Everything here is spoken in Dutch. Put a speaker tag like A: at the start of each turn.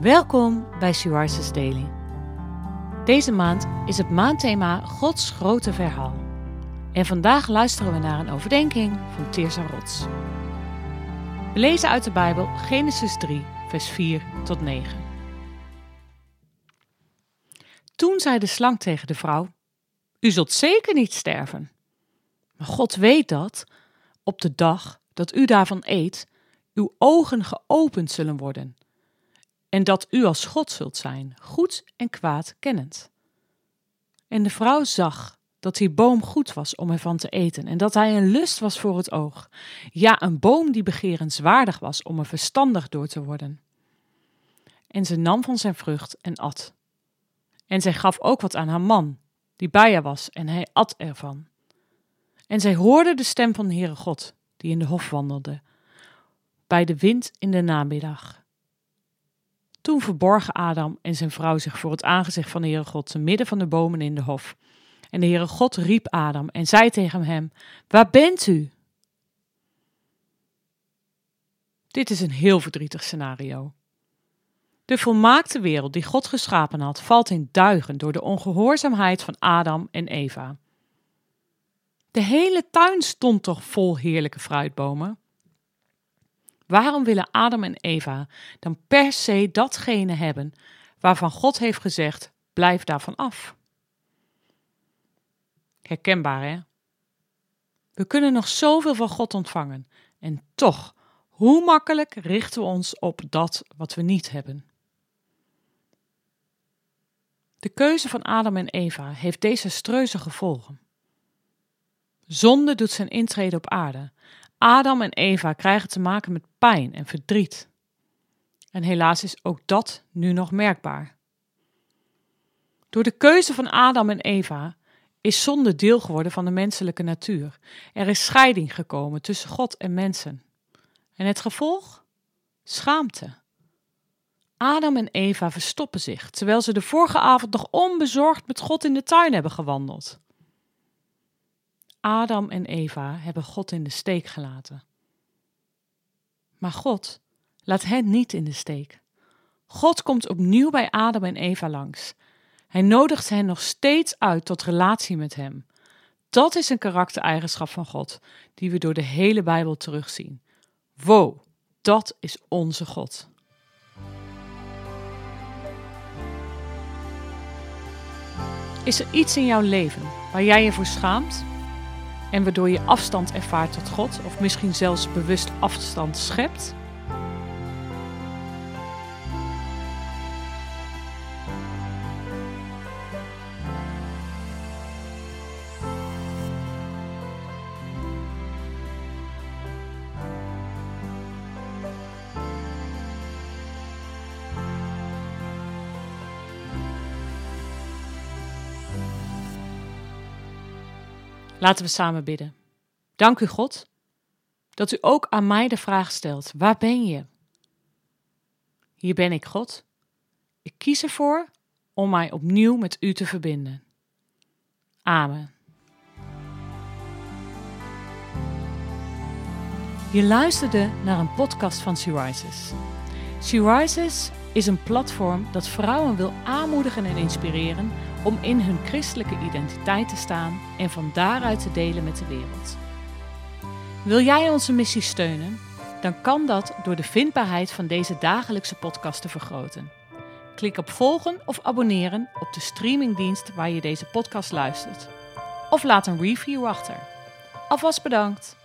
A: Welkom bij Suarez's Daily. Deze maand is het maandthema Gods grote verhaal. En vandaag luisteren we naar een overdenking van Teersa Rots. We lezen uit de Bijbel Genesis 3, vers 4 tot 9. Toen zei de slang tegen de vrouw: U zult zeker niet sterven. Maar God weet dat op de dag dat u daarvan eet, uw ogen geopend zullen worden en dat u als God zult zijn, goed en kwaad kennend. En de vrouw zag dat die boom goed was om ervan te eten en dat hij een lust was voor het oog, ja, een boom die begerenswaardig was om er verstandig door te worden. En ze nam van zijn vrucht en at. En zij gaf ook wat aan haar man, die bij haar was, en hij at ervan. En zij hoorde de stem van de Heere God, die in de hof wandelde, bij de wind in de namiddag. Toen verborgen Adam en zijn vrouw zich voor het aangezicht van de Heere God te midden van de bomen in de hof. En de Heere God riep Adam en zei tegen hem: Waar bent u? Dit is een heel verdrietig scenario. De volmaakte wereld die God geschapen had, valt in duigen door de ongehoorzaamheid van Adam en Eva. De hele tuin stond toch vol heerlijke fruitbomen? Waarom willen Adam en Eva dan per se datgene hebben waarvan God heeft gezegd: blijf daarvan af? Herkenbaar, hè? We kunnen nog zoveel van God ontvangen en toch, hoe makkelijk richten we ons op dat wat we niet hebben? De keuze van Adam en Eva heeft desastreuze gevolgen. Zonde doet zijn intrede op aarde. Adam en Eva krijgen te maken met pijn en verdriet. En helaas is ook dat nu nog merkbaar. Door de keuze van Adam en Eva is zonde deel geworden van de menselijke natuur. Er is scheiding gekomen tussen God en mensen. En het gevolg? Schaamte. Adam en Eva verstoppen zich, terwijl ze de vorige avond nog onbezorgd met God in de tuin hebben gewandeld. Adam en Eva hebben God in de steek gelaten. Maar God laat hen niet in de steek. God komt opnieuw bij Adam en Eva langs. Hij nodigt hen nog steeds uit tot relatie met Hem. Dat is een karaktereigenschap van God, die we door de hele Bijbel terugzien. Wow, dat is onze God. Is er iets in jouw leven waar jij je voor schaamt? En waardoor je afstand ervaart tot God of misschien zelfs bewust afstand schept? Laten we samen bidden. Dank u God dat u ook aan mij de vraag stelt: waar ben je? Hier ben ik, God. Ik kies ervoor om mij opnieuw met u te verbinden. Amen. Je luisterde naar een podcast van She Rises. Is een platform dat vrouwen wil aanmoedigen en inspireren om in hun christelijke identiteit te staan en van daaruit te delen met de wereld. Wil jij onze missie steunen? Dan kan dat door de vindbaarheid van deze dagelijkse podcast te vergroten. Klik op volgen of abonneren op de streamingdienst waar je deze podcast luistert. Of laat een review achter. Alvast bedankt!